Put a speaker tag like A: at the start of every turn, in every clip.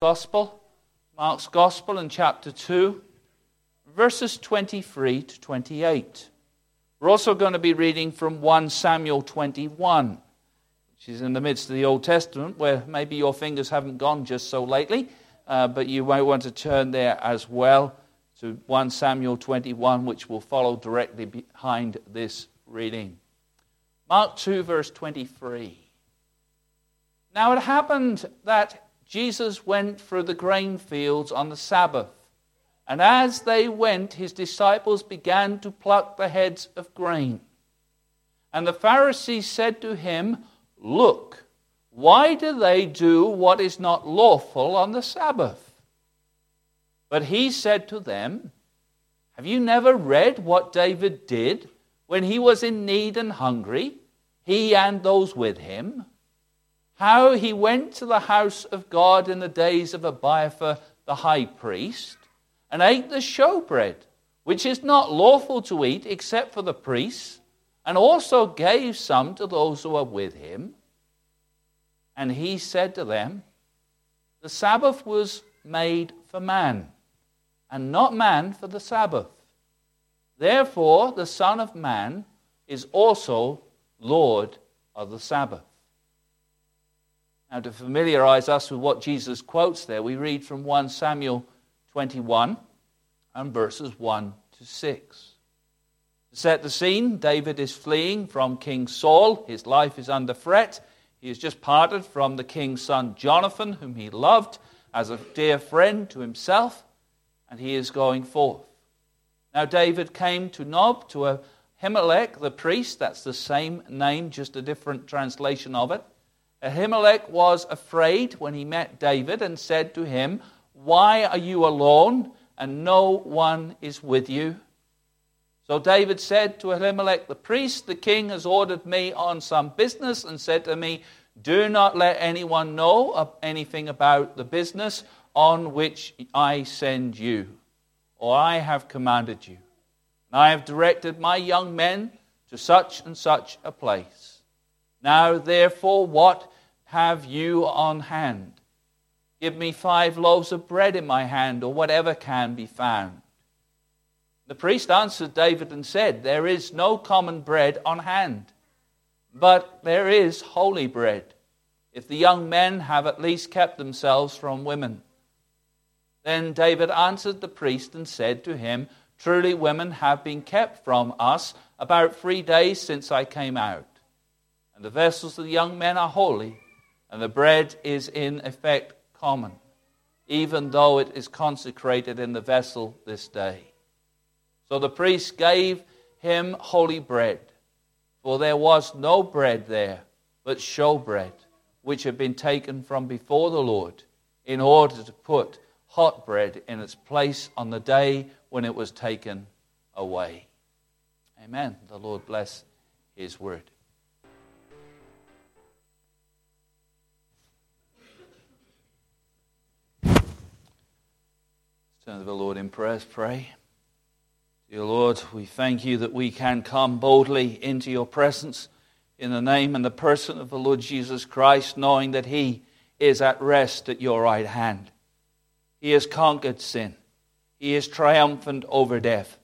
A: Gospel, Mark's Gospel in chapter 2, verses 23 to 28. We're also going to be reading from 1 Samuel 21, which is in the midst of the Old Testament, where maybe your fingers haven't gone just so lately, uh, but you might want to turn there as well to 1 Samuel 21, which will follow directly behind this reading. Mark 2, verse 23. Now it happened that Jesus went through the grain fields on the Sabbath. And as they went, his disciples began to pluck the heads of grain. And the Pharisees said to him, Look, why do they do what is not lawful on the Sabbath? But he said to them, Have you never read what David did when he was in need and hungry, he and those with him? How he went to the house of God in the days of Abiathar the high priest and ate the showbread, which is not lawful to eat except for the priests, and also gave some to those who were with him. And he said to them, The Sabbath was made for man, and not man for the Sabbath. Therefore, the Son of Man is also Lord of the Sabbath. Now, to familiarize us with what Jesus quotes there, we read from 1 Samuel 21 and verses 1 to 6. To set the scene, David is fleeing from King Saul. His life is under threat. He has just parted from the king's son Jonathan, whom he loved as a dear friend to himself, and he is going forth. Now, David came to Nob, to Ahimelech the priest. That's the same name, just a different translation of it. Ahimelech was afraid when he met David and said to him, Why are you alone and no one is with you? So David said to Ahimelech the priest, The king has ordered me on some business and said to me, Do not let anyone know anything about the business on which I send you, or I have commanded you. And I have directed my young men to such and such a place. Now, therefore, what have you on hand? Give me five loaves of bread in my hand, or whatever can be found. The priest answered David and said, There is no common bread on hand, but there is holy bread, if the young men have at least kept themselves from women. Then David answered the priest and said to him, Truly, women have been kept from us about three days since I came out and the vessels of the young men are holy, and the bread is in effect common, even though it is consecrated in the vessel this day. So the priest gave him holy bread, for there was no bread there but showbread, which had been taken from before the Lord, in order to put hot bread in its place on the day when it was taken away. Amen. The Lord bless his word. Turn to the Lord in prayer, pray. Dear Lord, we thank you that we can come boldly into your presence in the name and the person of the Lord Jesus Christ, knowing that he is at rest at your right hand. He has conquered sin. He is triumphant over death.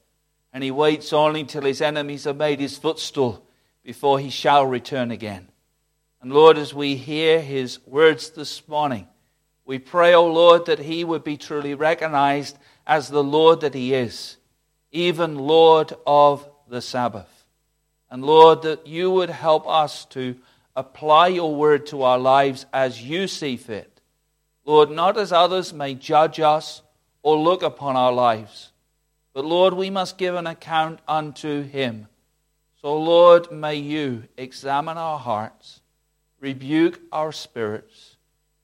A: And he waits only till his enemies are made his footstool before he shall return again. And Lord, as we hear his words this morning, we pray, O Lord, that he would be truly recognized as the Lord that he is, even Lord of the Sabbath. And Lord, that you would help us to apply your word to our lives as you see fit. Lord, not as others may judge us or look upon our lives, but Lord, we must give an account unto him. So, Lord, may you examine our hearts, rebuke our spirits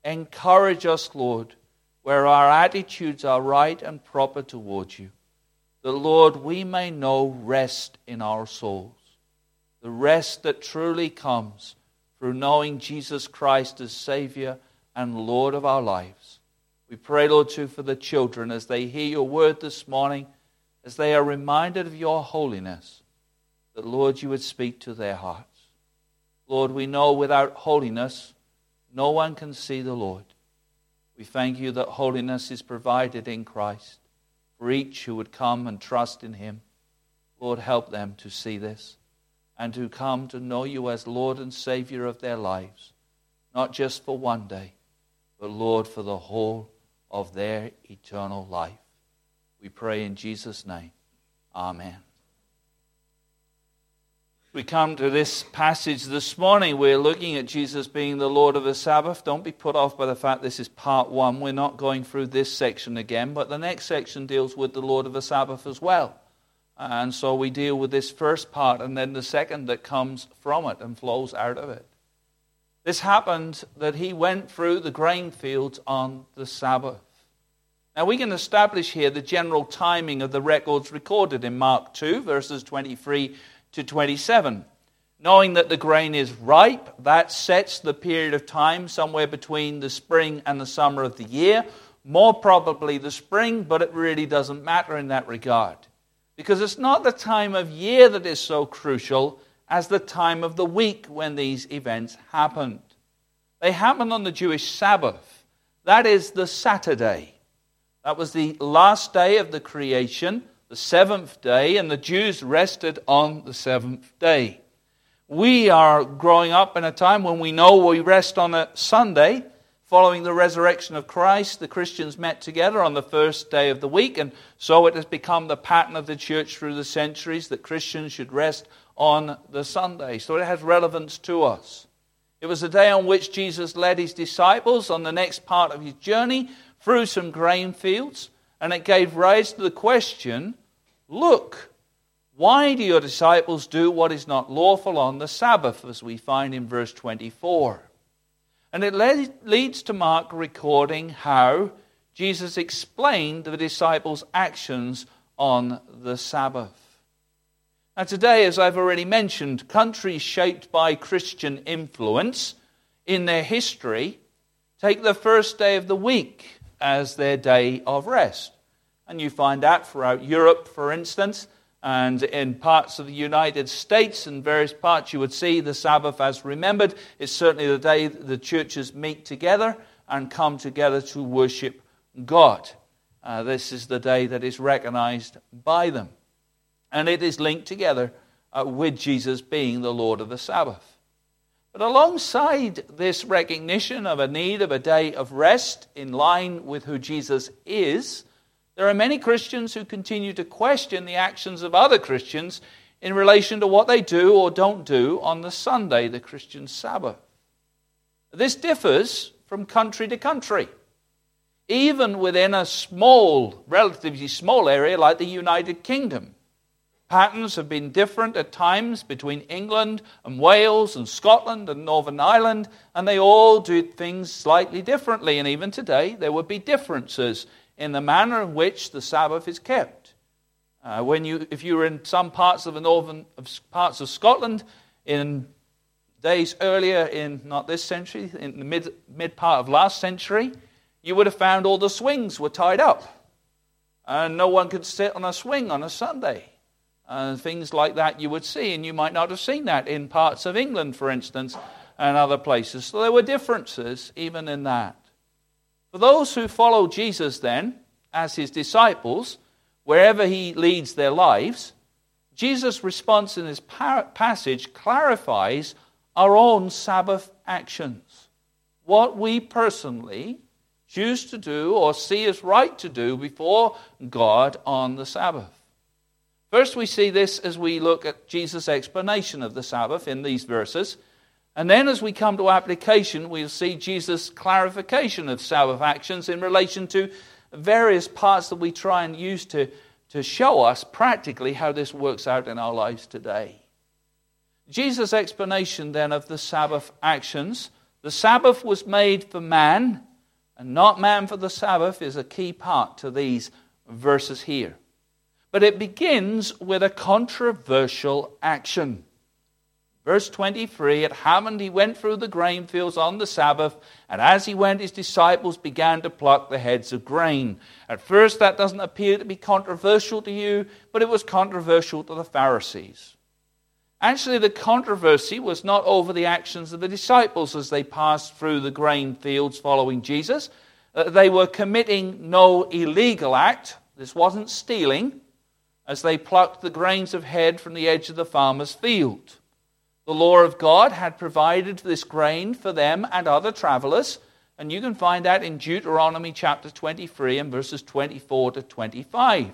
A: Encourage us, Lord, where our attitudes are right and proper towards you. That, Lord, we may know rest in our souls. The rest that truly comes through knowing Jesus Christ as Savior and Lord of our lives. We pray, Lord, too, for the children as they hear your word this morning, as they are reminded of your holiness, that, Lord, you would speak to their hearts. Lord, we know without holiness, no one can see the Lord. We thank you that holiness is provided in Christ for each who would come and trust in him. Lord, help them to see this and to come to know you as Lord and Savior of their lives, not just for one day, but Lord, for the whole of their eternal life. We pray in Jesus' name. Amen. We come to this passage this morning. We're looking at Jesus being the Lord of the Sabbath. Don't be put off by the fact this is part one. We're not going through this section again, but the next section deals with the Lord of the Sabbath as well. And so we deal with this first part and then the second that comes from it and flows out of it. This happened that he went through the grain fields on the Sabbath. Now we can establish here the general timing of the records recorded in Mark 2, verses 23 to 27. Knowing that the grain is ripe, that sets the period of time somewhere between the spring and the summer of the year. More probably the spring, but it really doesn't matter in that regard. Because it's not the time of year that is so crucial as the time of the week when these events happened. They happened on the Jewish Sabbath. That is the Saturday. That was the last day of the creation the seventh day, and the Jews rested on the seventh day. We are growing up in a time when we know we rest on a Sunday. Following the resurrection of Christ, the Christians met together on the first day of the week, and so it has become the pattern of the church through the centuries that Christians should rest on the Sunday. So it has relevance to us. It was the day on which Jesus led his disciples on the next part of his journey through some grain fields, and it gave rise to the question Look, why do your disciples do what is not lawful on the Sabbath, as we find in verse 24? And it leads to Mark recording how Jesus explained the disciples' actions on the Sabbath. Now, today, as I've already mentioned, countries shaped by Christian influence in their history take the first day of the week as their day of rest. And you find that throughout Europe, for instance, and in parts of the United States and various parts, you would see the Sabbath as remembered. It's certainly the day the churches meet together and come together to worship God. Uh, this is the day that is recognized by them. And it is linked together uh, with Jesus being the Lord of the Sabbath. But alongside this recognition of a need of a day of rest in line with who Jesus is, there are many Christians who continue to question the actions of other Christians in relation to what they do or don't do on the Sunday, the Christian Sabbath. This differs from country to country. Even within a small, relatively small area like the United Kingdom, patterns have been different at times between England and Wales and Scotland and Northern Ireland, and they all do things slightly differently. And even today, there would be differences in the manner in which the Sabbath is kept. Uh, when you, if you were in some parts of the northern of parts of Scotland in days earlier in not this century, in the mid, mid part of last century, you would have found all the swings were tied up. And no one could sit on a swing on a Sunday. And things like that you would see, and you might not have seen that in parts of England, for instance, and other places. So there were differences even in that. For those who follow Jesus, then, as his disciples, wherever he leads their lives, Jesus' response in this passage clarifies our own Sabbath actions. What we personally choose to do or see as right to do before God on the Sabbath. First, we see this as we look at Jesus' explanation of the Sabbath in these verses. And then, as we come to application, we'll see Jesus' clarification of Sabbath actions in relation to various parts that we try and use to, to show us practically how this works out in our lives today. Jesus' explanation then of the Sabbath actions the Sabbath was made for man, and not man for the Sabbath, is a key part to these verses here. But it begins with a controversial action. Verse 23 At Hammond he went through the grain fields on the Sabbath, and as he went, his disciples began to pluck the heads of grain. At first, that doesn't appear to be controversial to you, but it was controversial to the Pharisees. Actually, the controversy was not over the actions of the disciples as they passed through the grain fields following Jesus, Uh, they were committing no illegal act. This wasn't stealing, as they plucked the grains of head from the edge of the farmer's field. The law of God had provided this grain for them and other travelers, and you can find that in Deuteronomy chapter 23 and verses 24 to 25.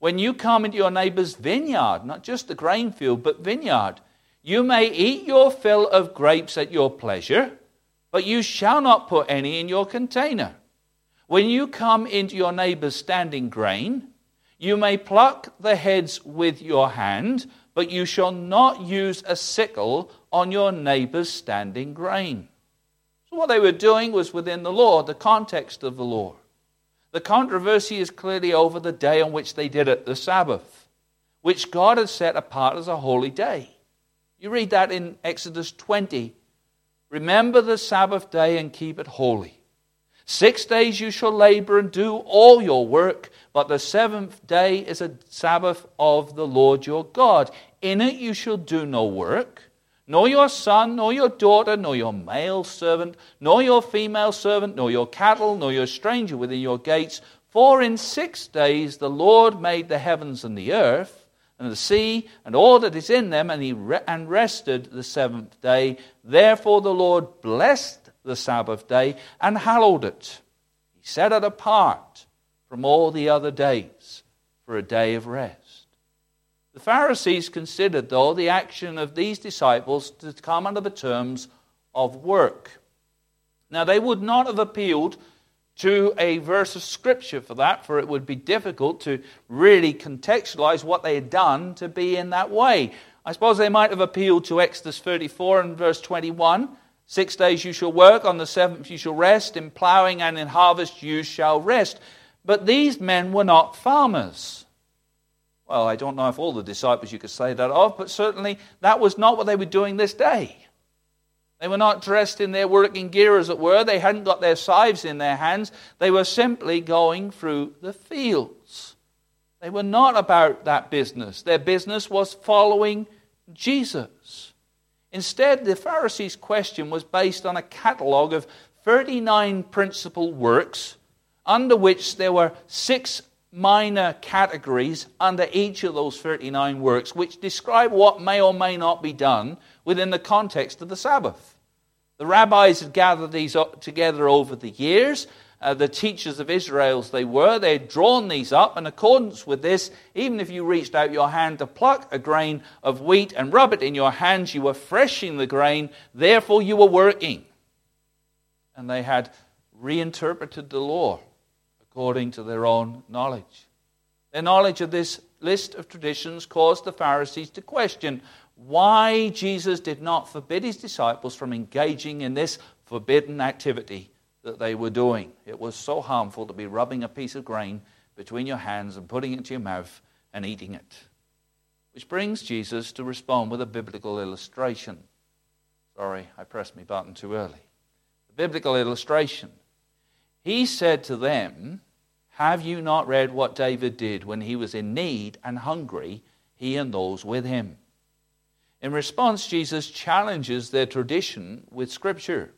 A: When you come into your neighbor's vineyard, not just the grain field, but vineyard, you may eat your fill of grapes at your pleasure, but you shall not put any in your container. When you come into your neighbor's standing grain, you may pluck the heads with your hand, but you shall not use a sickle on your neighbor's standing grain. So, what they were doing was within the law, the context of the law. The controversy is clearly over the day on which they did it, the Sabbath, which God had set apart as a holy day. You read that in Exodus 20. Remember the Sabbath day and keep it holy. Six days you shall labor and do all your work, but the seventh day is a Sabbath of the Lord your God. In it you shall do no work, nor your son, nor your daughter, nor your male servant, nor your female servant, nor your cattle, nor your stranger within your gates. For in six days the Lord made the heavens and the earth and the sea and all that is in them, and he re- and rested the seventh day. Therefore the Lord blessed the Sabbath day and hallowed it. He set it apart from all the other days for a day of rest. The Pharisees considered, though, the action of these disciples to come under the terms of work. Now, they would not have appealed to a verse of Scripture for that, for it would be difficult to really contextualize what they had done to be in that way. I suppose they might have appealed to Exodus 34 and verse 21 Six days you shall work, on the seventh you shall rest. In plowing and in harvest you shall rest. But these men were not farmers. Well, I don't know if all the disciples you could say that of, but certainly that was not what they were doing this day. They were not dressed in their working gear, as it were. They hadn't got their scythes in their hands. They were simply going through the fields. They were not about that business. Their business was following Jesus. Instead, the Pharisees' question was based on a catalogue of 39 principal works, under which there were six minor categories under each of those 39 works, which describe what may or may not be done within the context of the Sabbath. The rabbis had gathered these together over the years uh, the teachers of Israel as they were. They had drawn these up. In accordance with this, even if you reached out your hand to pluck a grain of wheat and rub it in your hands, you were threshing the grain, therefore you were working. And they had reinterpreted the law according to their own knowledge. Their knowledge of this list of traditions caused the Pharisees to question why Jesus did not forbid his disciples from engaging in this forbidden activity that they were doing. It was so harmful to be rubbing a piece of grain between your hands and putting it into your mouth and eating it. Which brings Jesus to respond with a biblical illustration. Sorry, I pressed my button too early. The biblical illustration. He said to them, Have you not read what David did when he was in need and hungry, he and those with him? In response, Jesus challenges their tradition with Scripture.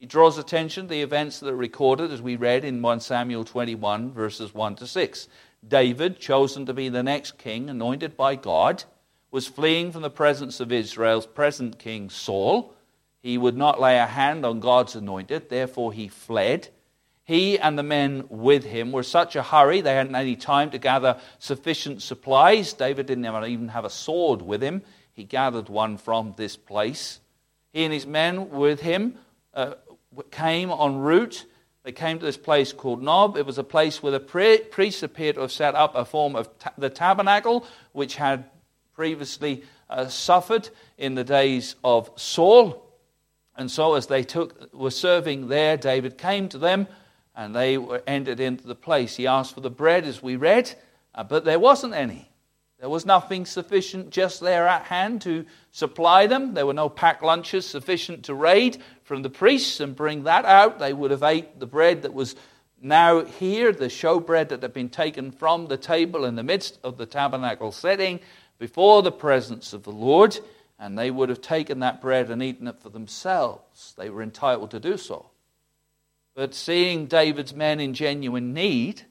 A: He draws attention to the events that are recorded as we read in 1 Samuel 21, verses 1 to 6. David, chosen to be the next king, anointed by God, was fleeing from the presence of Israel's present king Saul. He would not lay a hand on God's anointed, therefore he fled. He and the men with him were such a hurry, they hadn't any time to gather sufficient supplies. David didn't even have a sword with him. He gathered one from this place. He and his men with him uh, came en route. They came to this place called Nob. It was a place where the priests appeared to have set up a form of ta- the tabernacle, which had previously uh, suffered in the days of Saul. And so, as they took, were serving there, David came to them and they were entered into the place. He asked for the bread, as we read, uh, but there wasn't any. There was nothing sufficient just there at hand to supply them. There were no packed lunches sufficient to raid from the priests and bring that out. They would have ate the bread that was now here, the showbread that had been taken from the table in the midst of the tabernacle setting before the presence of the Lord, and they would have taken that bread and eaten it for themselves. They were entitled to do so. But seeing David's men in genuine need,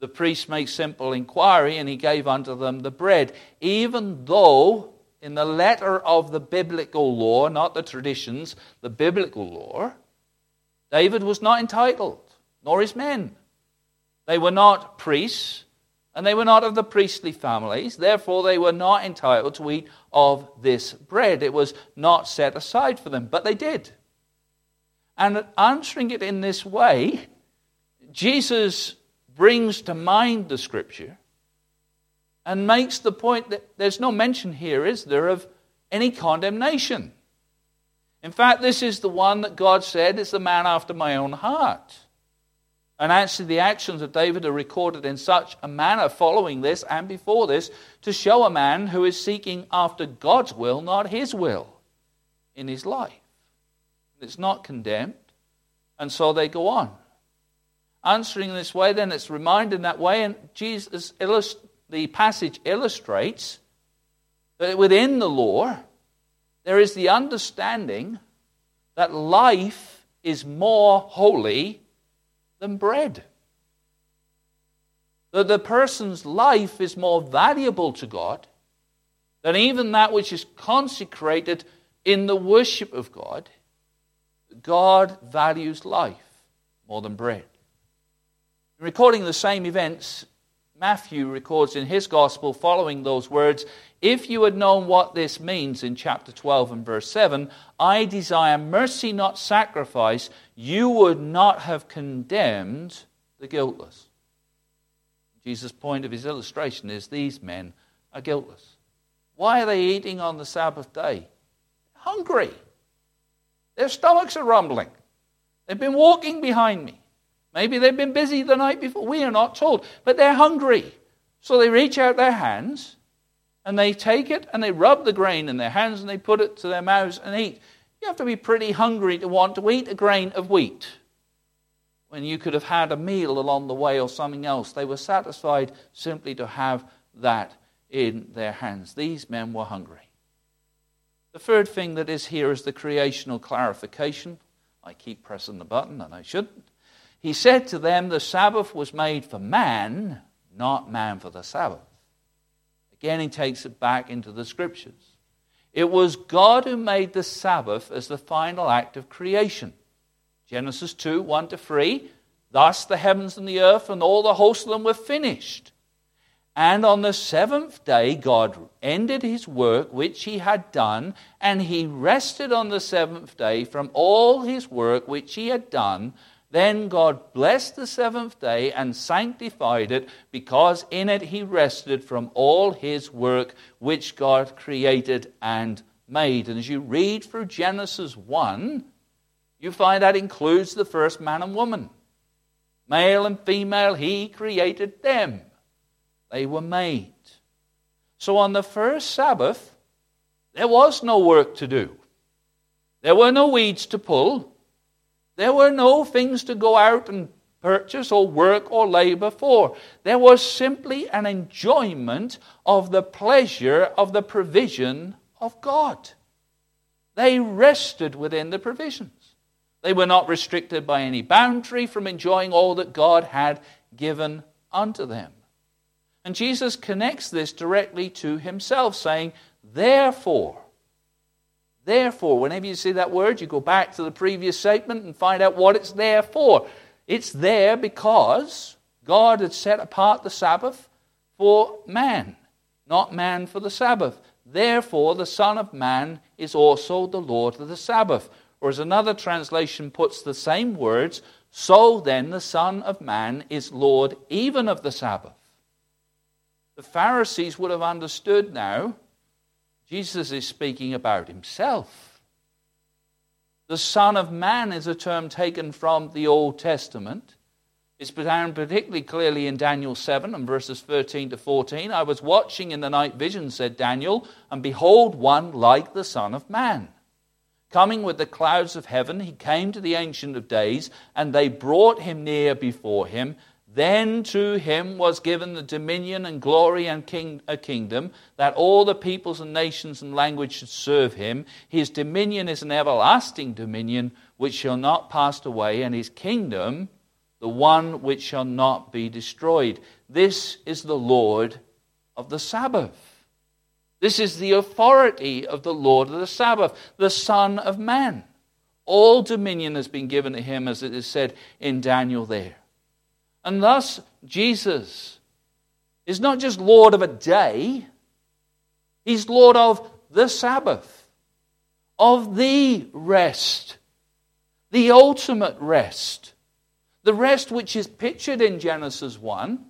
A: the priest made simple inquiry and he gave unto them the bread, even though in the letter of the biblical law, not the traditions, the biblical law, David was not entitled, nor his men. They were not priests, and they were not of the priestly families. Therefore, they were not entitled to eat of this bread. It was not set aside for them, but they did. And answering it in this way, Jesus brings to mind the scripture and makes the point that there's no mention here, is there, of any condemnation. In fact, this is the one that God said is the man after my own heart. And actually, the actions of David are recorded in such a manner following this and before this to show a man who is seeking after God's will, not his will, in his life. It's not condemned, and so they go on. Answering in this way, then it's reminded in that way, and Jesus illust- the passage illustrates that within the law there is the understanding that life is more holy than bread. That the person's life is more valuable to God than even that which is consecrated in the worship of God. God values life more than bread. In recording the same events, Matthew records in his gospel following those words If you had known what this means in chapter 12 and verse 7, I desire mercy, not sacrifice, you would not have condemned the guiltless. Jesus' point of his illustration is these men are guiltless. Why are they eating on the Sabbath day? Hungry. Their stomachs are rumbling. They've been walking behind me. Maybe they've been busy the night before. We are not told. But they're hungry. So they reach out their hands and they take it and they rub the grain in their hands and they put it to their mouths and eat. You have to be pretty hungry to want to eat a grain of wheat when you could have had a meal along the way or something else. They were satisfied simply to have that in their hands. These men were hungry. The third thing that is here is the creational clarification. I keep pressing the button, and I shouldn't. He said to them, The Sabbath was made for man, not man for the Sabbath. Again, he takes it back into the scriptures. It was God who made the Sabbath as the final act of creation. Genesis 2 1 to 3. Thus the heavens and the earth and all the host of them were finished. And on the seventh day, God ended his work which he had done, and he rested on the seventh day from all his work which he had done. Then God blessed the seventh day and sanctified it, because in it he rested from all his work which God created and made. And as you read through Genesis 1, you find that includes the first man and woman. Male and female, he created them. They were made. So on the first Sabbath, there was no work to do. There were no weeds to pull. There were no things to go out and purchase or work or labor for. There was simply an enjoyment of the pleasure of the provision of God. They rested within the provisions. They were not restricted by any boundary from enjoying all that God had given unto them. And Jesus connects this directly to himself, saying, Therefore, Therefore, whenever you see that word, you go back to the previous statement and find out what it's there for. It's there because God had set apart the Sabbath for man, not man for the Sabbath. Therefore, the Son of Man is also the Lord of the Sabbath. Or as another translation puts the same words, so then the Son of Man is Lord even of the Sabbath. The Pharisees would have understood now Jesus is speaking about himself. The Son of Man is a term taken from the Old Testament. It's found particularly clearly in Daniel 7 and verses 13 to 14. I was watching in the night vision, said Daniel, and behold, one like the Son of Man. Coming with the clouds of heaven, he came to the Ancient of Days, and they brought him near before him. Then to him was given the dominion and glory and king, a kingdom, that all the peoples and nations and languages should serve him. His dominion is an everlasting dominion which shall not pass away, and his kingdom the one which shall not be destroyed. This is the Lord of the Sabbath. This is the authority of the Lord of the Sabbath, the Son of Man. All dominion has been given to him, as it is said in Daniel there. And thus, Jesus is not just Lord of a day, He's Lord of the Sabbath, of the rest, the ultimate rest, the rest which is pictured in Genesis 1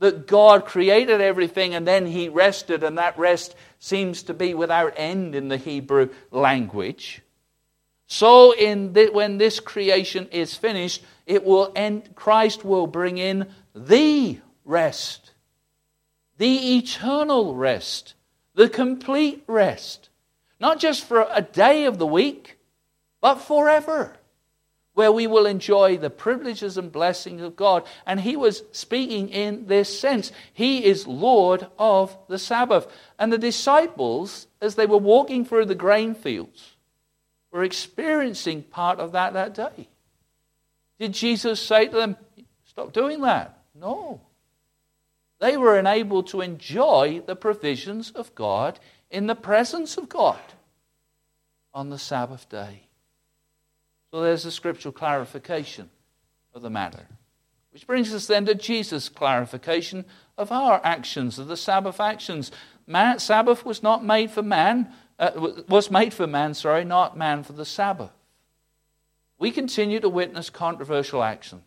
A: that God created everything and then He rested, and that rest seems to be without end in the Hebrew language. So, in the, when this creation is finished, it will end, Christ will bring in the rest, the eternal rest, the complete rest. Not just for a day of the week, but forever, where we will enjoy the privileges and blessings of God. And he was speaking in this sense. He is Lord of the Sabbath. And the disciples, as they were walking through the grain fields, were experiencing part of that that day. Did Jesus say to them, Stop doing that? No. They were enabled to enjoy the provisions of God in the presence of God on the Sabbath day. So there's a scriptural clarification of the matter. Which brings us then to Jesus' clarification of our actions, of the Sabbath actions. Man, Sabbath was not made for man, uh, was made for man, sorry, not man for the Sabbath we continue to witness controversial actions.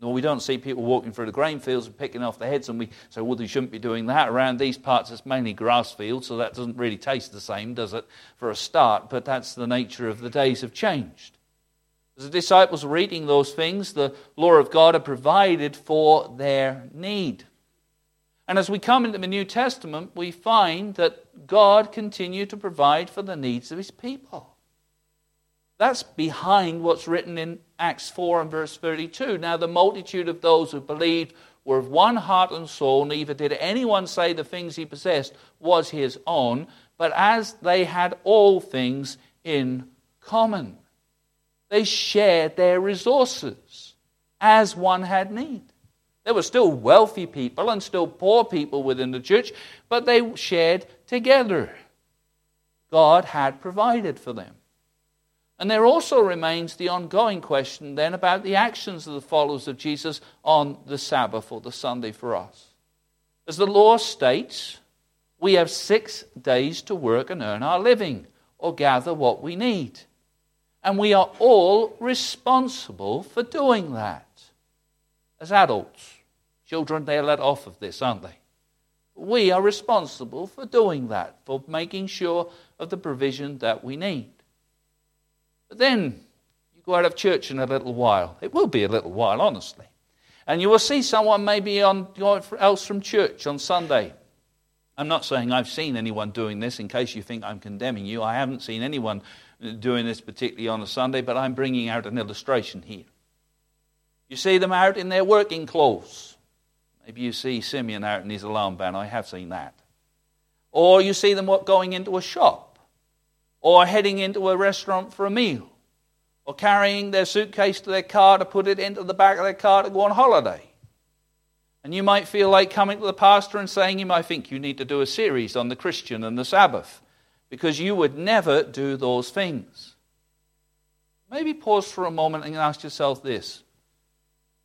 A: No, we don't see people walking through the grain fields and picking off the heads, and we say, well, they shouldn't be doing that. Around these parts, it's mainly grass fields, so that doesn't really taste the same, does it, for a start? But that's the nature of the days have changed. As the disciples were eating those things, the law of God had provided for their need. And as we come into the New Testament, we find that God continued to provide for the needs of his people. That's behind what's written in Acts 4 and verse 32. Now, the multitude of those who believed were of one heart and soul, neither did anyone say the things he possessed was his own, but as they had all things in common, they shared their resources as one had need. There were still wealthy people and still poor people within the church, but they shared together. God had provided for them. And there also remains the ongoing question then about the actions of the followers of Jesus on the Sabbath or the Sunday for us. As the law states, we have six days to work and earn our living or gather what we need. And we are all responsible for doing that. As adults, children, they're let off of this, aren't they? We are responsible for doing that, for making sure of the provision that we need. But then you go out of church in a little while. It will be a little while, honestly. And you will see someone maybe on, else from church on Sunday. I'm not saying I've seen anyone doing this in case you think I'm condemning you. I haven't seen anyone doing this particularly on a Sunday, but I'm bringing out an illustration here. You see them out in their working clothes. Maybe you see Simeon out in his alarm band. I have seen that. Or you see them going into a shop or heading into a restaurant for a meal, or carrying their suitcase to their car to put it into the back of their car to go on holiday. And you might feel like coming to the pastor and saying, You might think you need to do a series on the Christian and the Sabbath, because you would never do those things. Maybe pause for a moment and ask yourself this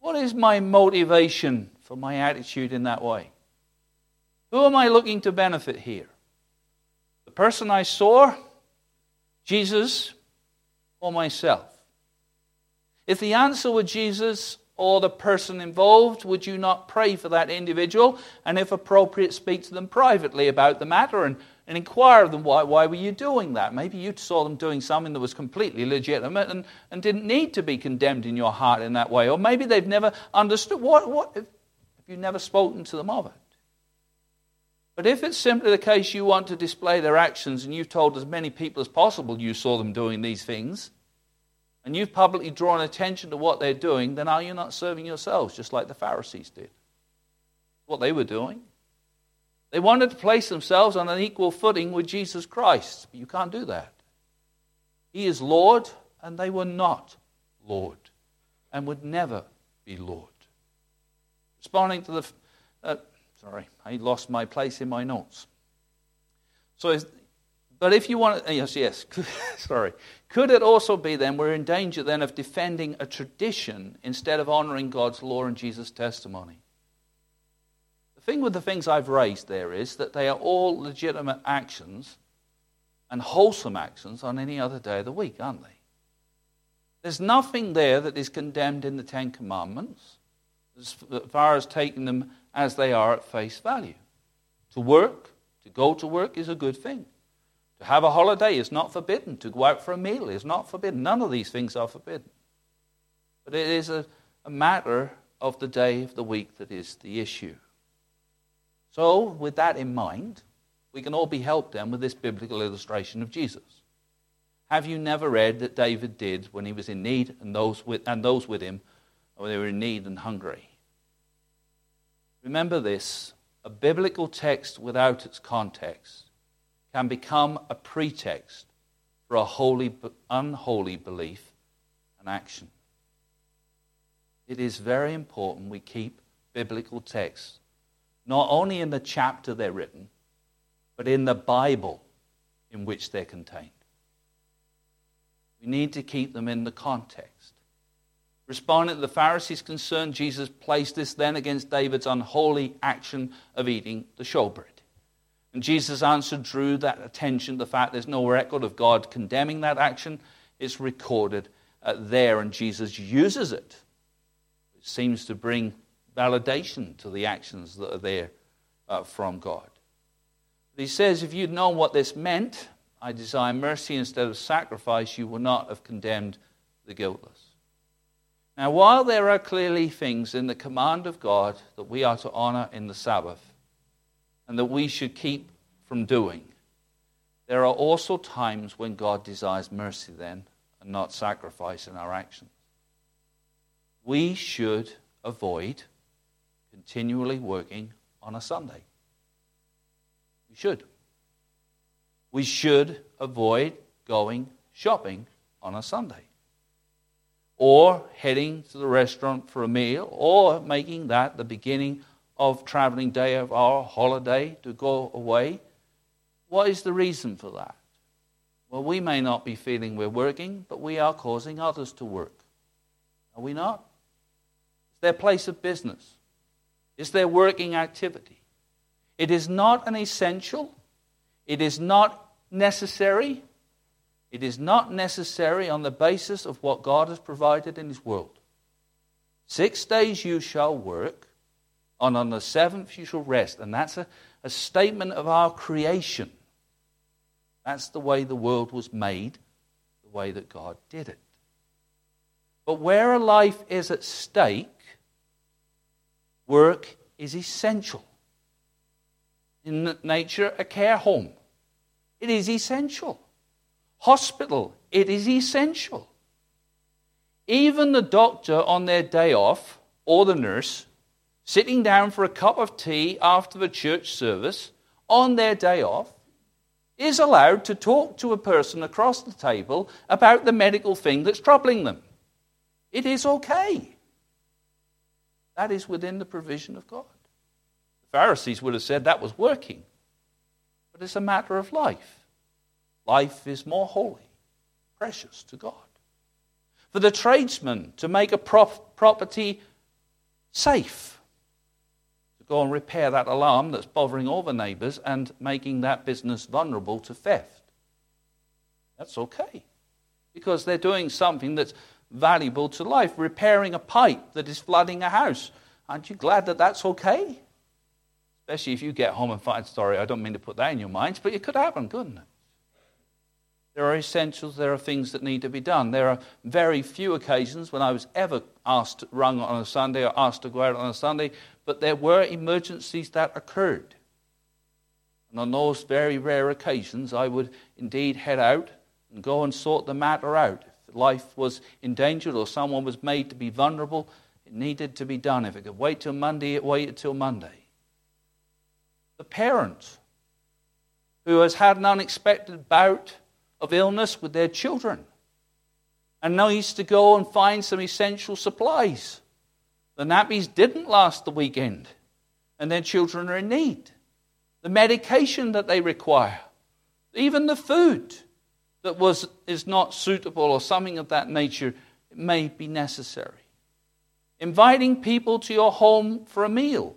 A: What is my motivation for my attitude in that way? Who am I looking to benefit here? The person I saw Jesus or myself? If the answer were Jesus or the person involved, would you not pray for that individual? And if appropriate, speak to them privately about the matter and, and inquire of them why, why were you doing that? Maybe you saw them doing something that was completely legitimate and, and didn't need to be condemned in your heart in that way. Or maybe they've never understood. What, what, have you never spoken to them of it? But if it's simply the case you want to display their actions and you've told as many people as possible you saw them doing these things, and you've publicly drawn attention to what they're doing, then are you not serving yourselves just like the Pharisees did? What they were doing. They wanted to place themselves on an equal footing with Jesus Christ, but you can't do that. He is Lord, and they were not Lord, and would never be Lord. Responding to the. Uh, sorry, I lost my place in my notes. So, but if you want, yes, yes, sorry. Could it also be then we're in danger then of defending a tradition instead of honoring God's law and Jesus' testimony? Thing with the things I've raised there is that they are all legitimate actions and wholesome actions on any other day of the week, aren't they? There's nothing there that is condemned in the Ten Commandments as far as taking them as they are at face value. To work, to go to work is a good thing. To have a holiday is not forbidden. To go out for a meal is not forbidden. None of these things are forbidden. But it is a, a matter of the day of the week that is the issue. So, with that in mind, we can all be helped then with this biblical illustration of Jesus. Have you never read that David did when he was in need and those with, and those with him when they were in need and hungry? Remember this a biblical text without its context can become a pretext for a holy, unholy belief and action. It is very important we keep biblical texts not only in the chapter they're written, but in the Bible in which they're contained. We need to keep them in the context. Responding to the Pharisees' concern, Jesus placed this then against David's unholy action of eating the showbread. And Jesus' answer drew that attention to the fact there's no record of God condemning that action. It's recorded uh, there, and Jesus uses it. It seems to bring validation to the actions that are there uh, from God. But he says, if you'd known what this meant, I desire mercy instead of sacrifice, you would not have condemned the guiltless. Now, while there are clearly things in the command of God that we are to honor in the Sabbath and that we should keep from doing, there are also times when God desires mercy then and not sacrifice in our actions. We should avoid continually working on a Sunday. We should. We should avoid going shopping on a Sunday or heading to the restaurant for a meal or making that the beginning of traveling day of our holiday to go away. What is the reason for that? Well, we may not be feeling we're working, but we are causing others to work. Are we not? It's their place of business. Is their working activity. It is not an essential, it is not necessary. It is not necessary on the basis of what God has provided in His world. Six days you shall work, and on the seventh you shall rest. And that's a, a statement of our creation. That's the way the world was made, the way that God did it. But where a life is at stake, Work is essential. In nature, a care home, it is essential. Hospital, it is essential. Even the doctor on their day off, or the nurse, sitting down for a cup of tea after the church service on their day off, is allowed to talk to a person across the table about the medical thing that's troubling them. It is okay. That is within the provision of God. The Pharisees would have said that was working, but it's a matter of life. Life is more holy, precious to God. For the tradesman to make a prop- property safe, to go and repair that alarm that's bothering all the neighbors and making that business vulnerable to theft. That's okay, because they're doing something that's valuable to life, repairing a pipe that is flooding a house. Aren't you glad that that's okay? Especially if you get home and find, sorry, I don't mean to put that in your minds, but it could happen, couldn't it? There are essentials, there are things that need to be done. There are very few occasions when I was ever asked, rung on a Sunday or asked to go out on a Sunday, but there were emergencies that occurred. And on those very rare occasions, I would indeed head out and go and sort the matter out life was endangered or someone was made to be vulnerable, it needed to be done. If it could wait till Monday, it waited till Monday. The parent who has had an unexpected bout of illness with their children and now needs to go and find some essential supplies. The nappies didn't last the weekend, and their children are in need. The medication that they require, even the food that was, is not suitable or something of that nature, may be necessary. Inviting people to your home for a meal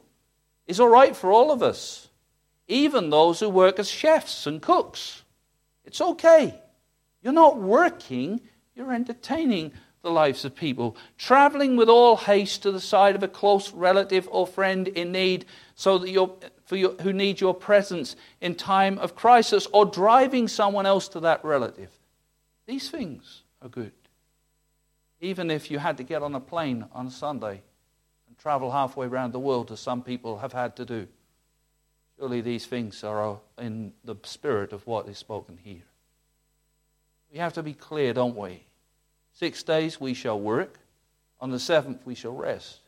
A: is all right for all of us, even those who work as chefs and cooks. It's okay. You're not working, you're entertaining the lives of people. Traveling with all haste to the side of a close relative or friend in need so that you're, for your, who need your presence in time of crisis, or driving someone else to that relative. These things are good. Even if you had to get on a plane on Sunday and travel halfway around the world, as some people have had to do. Surely these things are in the spirit of what is spoken here. We have to be clear, don't we? Six days we shall work, on the seventh we shall rest.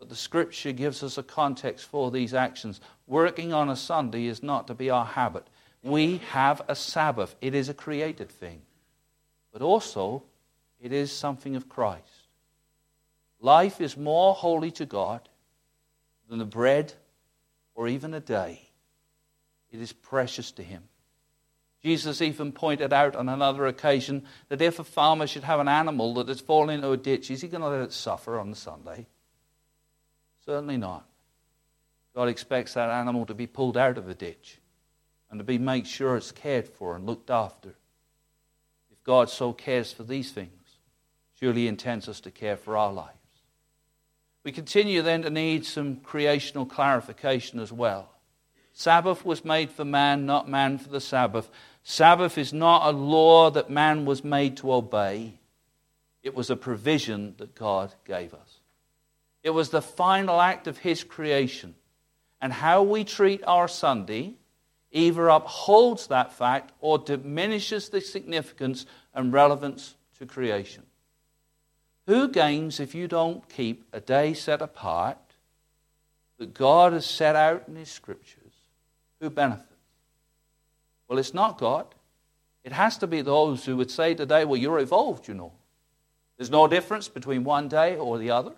A: But the scripture gives us a context for these actions. Working on a Sunday is not to be our habit. We have a Sabbath, it is a created thing. But also, it is something of Christ. Life is more holy to God than the bread or even a day. It is precious to Him. Jesus even pointed out on another occasion that if a farmer should have an animal that has fallen into a ditch, is he going to let it suffer on the Sunday? Certainly not. God expects that animal to be pulled out of the ditch and to be made sure it's cared for and looked after. If God so cares for these things, surely He intends us to care for our lives. We continue then to need some creational clarification as well. Sabbath was made for man, not man for the Sabbath. Sabbath is not a law that man was made to obey, it was a provision that God gave us. It was the final act of His creation. And how we treat our Sunday either upholds that fact or diminishes the significance and relevance to creation. Who gains if you don't keep a day set apart that God has set out in His Scriptures? Who benefits? Well, it's not God. It has to be those who would say today, well, you're evolved, you know. There's no difference between one day or the other.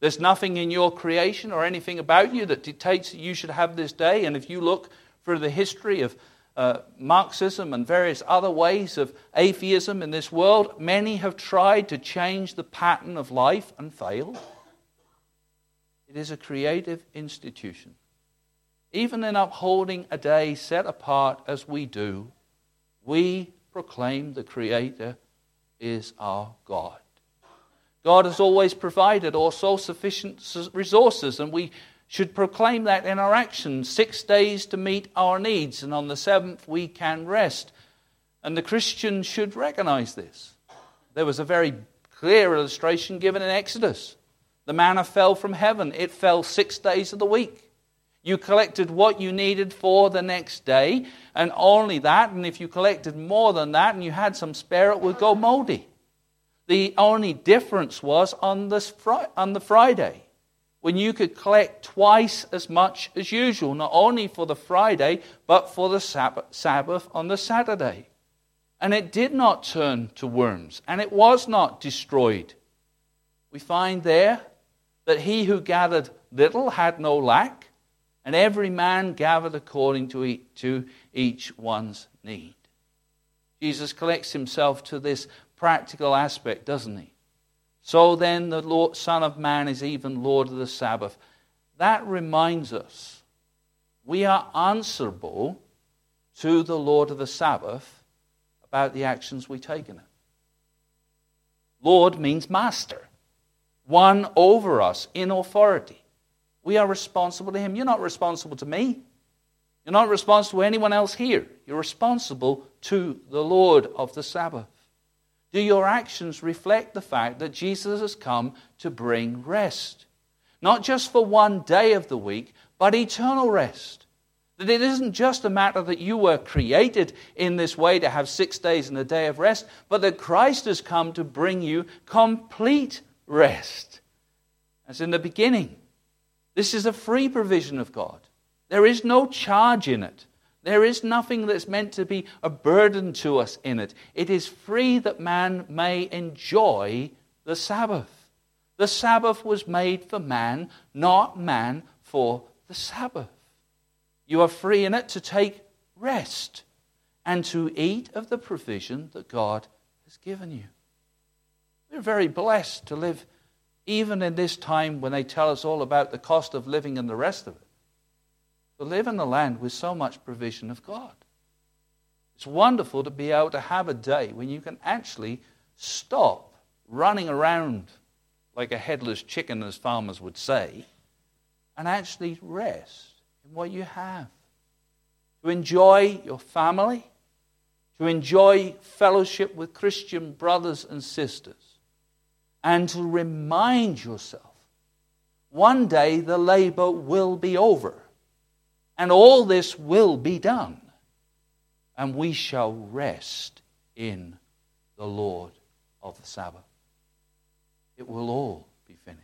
A: There's nothing in your creation or anything about you that dictates that you should have this day. And if you look through the history of uh, Marxism and various other ways of atheism in this world, many have tried to change the pattern of life and failed. It is a creative institution even in upholding a day set apart as we do, we proclaim the Creator is our God. God has always provided also sufficient resources, and we should proclaim that in our actions. Six days to meet our needs, and on the seventh we can rest. And the Christian should recognize this. There was a very clear illustration given in Exodus. The manna fell from heaven, it fell six days of the week. You collected what you needed for the next day, and only that. And if you collected more than that and you had some spare, it would go moldy. The only difference was on, this on the Friday, when you could collect twice as much as usual, not only for the Friday, but for the Sabbath on the Saturday. And it did not turn to worms, and it was not destroyed. We find there that he who gathered little had no lack and every man gathered according to each, to each one's need. Jesus collects himself to this practical aspect, doesn't he? So then, the Lord, Son of Man is even Lord of the Sabbath. That reminds us we are answerable to the Lord of the Sabbath about the actions we take in it. Lord means master, one over us in authority. We are responsible to Him. You're not responsible to me. You're not responsible to anyone else here. You're responsible to the Lord of the Sabbath. Do your actions reflect the fact that Jesus has come to bring rest? Not just for one day of the week, but eternal rest. That it isn't just a matter that you were created in this way to have six days and a day of rest, but that Christ has come to bring you complete rest. As in the beginning, this is a free provision of God. There is no charge in it. There is nothing that's meant to be a burden to us in it. It is free that man may enjoy the Sabbath. The Sabbath was made for man, not man for the Sabbath. You are free in it to take rest and to eat of the provision that God has given you. We're very blessed to live even in this time when they tell us all about the cost of living and the rest of it. To live in the land with so much provision of God. It's wonderful to be able to have a day when you can actually stop running around like a headless chicken, as farmers would say, and actually rest in what you have. To enjoy your family, to enjoy fellowship with Christian brothers and sisters, and to remind yourself one day the labor will be over, and all this will be done, and we shall rest in the Lord of the Sabbath. It will all be finished.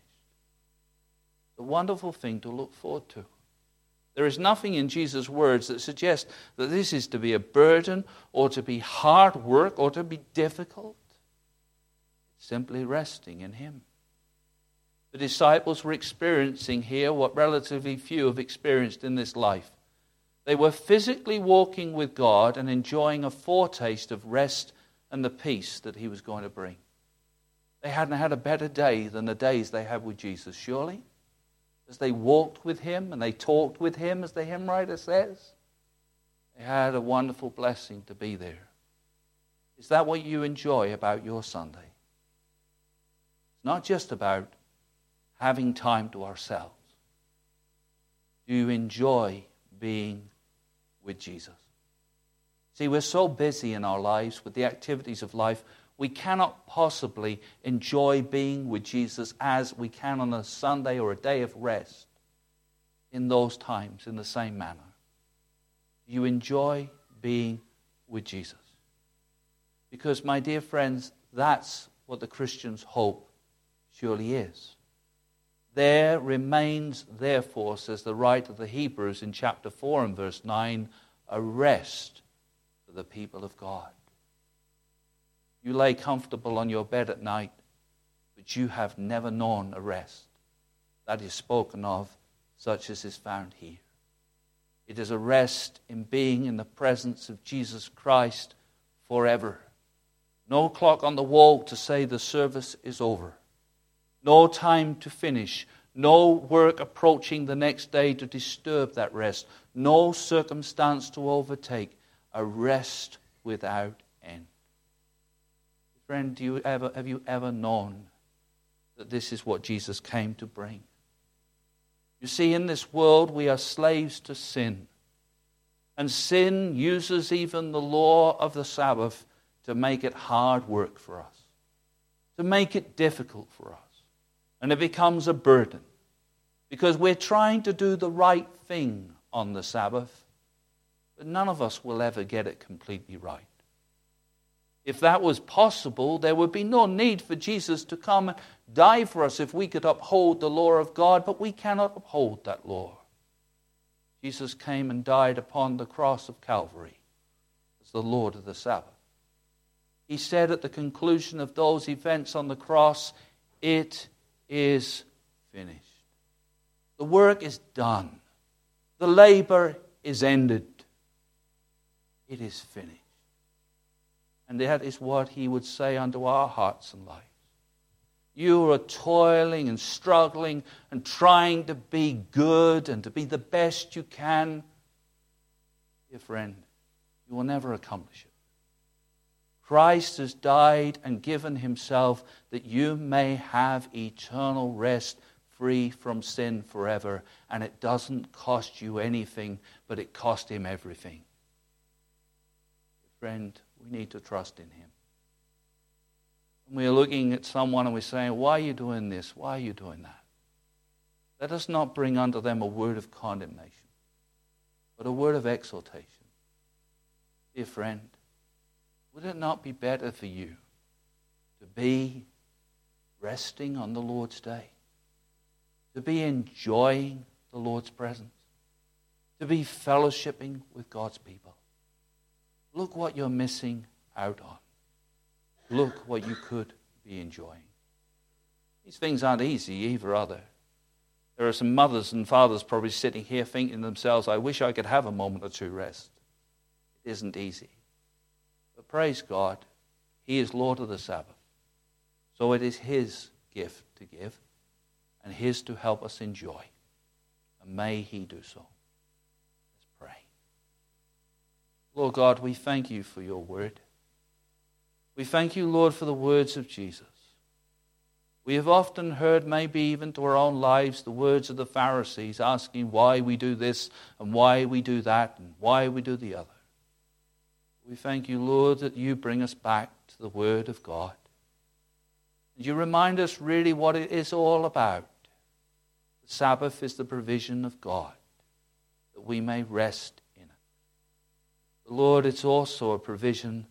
A: The wonderful thing to look forward to. There is nothing in Jesus' words that suggests that this is to be a burden or to be hard work or to be difficult. It's simply resting in Him. The disciples were experiencing here what relatively few have experienced in this life. They were physically walking with God and enjoying a foretaste of rest and the peace that He was going to bring. They hadn't had a better day than the days they had with Jesus, surely as they walked with him and they talked with him, as the hymn writer says. They had a wonderful blessing to be there. Is that what you enjoy about your Sunday? It's not just about having time to ourselves. Do you enjoy being with Jesus? See, we're so busy in our lives with the activities of life, we cannot possibly enjoy being with Jesus as we can on a Sunday or a day of rest in those times in the same manner. You enjoy being with Jesus. Because, my dear friends, that's what the Christian's hope surely is. There remains, therefore, says the writer of the Hebrews in chapter 4 and verse 9, a rest for the people of God. You lay comfortable on your bed at night, but you have never known a rest. That is spoken of, such as is found here. It is a rest in being in the presence of Jesus Christ forever. No clock on the wall to say the service is over. No time to finish. No work approaching the next day to disturb that rest. No circumstance to overtake. A rest without end. Friend, do you ever, have you ever known that this is what Jesus came to bring? You see, in this world, we are slaves to sin. And sin uses even the law of the Sabbath to make it hard work for us, to make it difficult for us. And it becomes a burden because we're trying to do the right thing on the Sabbath, but none of us will ever get it completely right. If that was possible, there would be no need for Jesus to come and die for us if we could uphold the law of God, but we cannot uphold that law. Jesus came and died upon the cross of Calvary as the Lord of the Sabbath. He said at the conclusion of those events on the cross, It is finished. The work is done, the labor is ended. It is finished. And that is what he would say unto our hearts and lives. You are toiling and struggling and trying to be good and to be the best you can. Dear friend, you will never accomplish it. Christ has died and given himself that you may have eternal rest free from sin forever. And it doesn't cost you anything, but it cost him everything. Friend, we need to trust in Him. When we're looking at someone and we're saying, Why are you doing this? Why are you doing that? Let us not bring unto them a word of condemnation, but a word of exhortation. Dear friend, would it not be better for you to be resting on the Lord's day, to be enjoying the Lord's presence, to be fellowshipping with God's people? Look what you're missing out on. Look what you could be enjoying. These things aren't easy either, are they? There are some mothers and fathers probably sitting here thinking to themselves, I wish I could have a moment or two rest. It isn't easy. Praise God, He is Lord of the Sabbath. So it is His gift to give and His to help us enjoy. And may He do so. Let's pray. Lord God, we thank you for your word. We thank you, Lord, for the words of Jesus. We have often heard, maybe even to our own lives, the words of the Pharisees asking why we do this and why we do that and why we do the other. We thank you, Lord, that you bring us back to the Word of God. And you remind us really what it is all about. The Sabbath is the provision of God, that we may rest in it. Lord, it's also a provision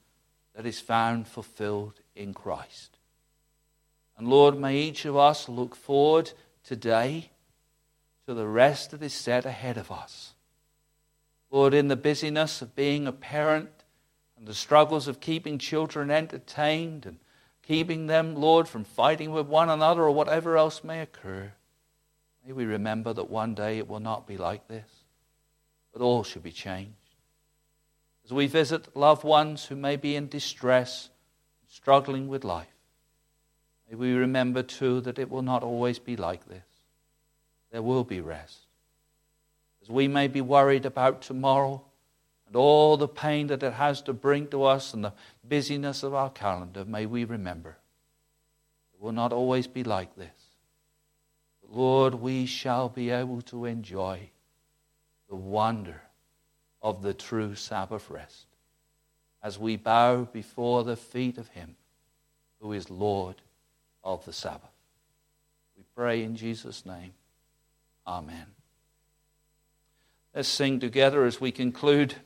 A: that is found fulfilled in Christ. And Lord, may each of us look forward today to the rest that is set ahead of us. Lord, in the busyness of being a parent and the struggles of keeping children entertained and keeping them, Lord, from fighting with one another or whatever else may occur, may we remember that one day it will not be like this, but all should be changed. As we visit loved ones who may be in distress, struggling with life, may we remember too that it will not always be like this. There will be rest. As we may be worried about tomorrow and all the pain that it has to bring to us and the busyness of our calendar, may we remember it will not always be like this. But Lord, we shall be able to enjoy the wonder of the true Sabbath rest as we bow before the feet of Him who is Lord of the Sabbath. We pray in Jesus' name. Amen. Let's sing together as we conclude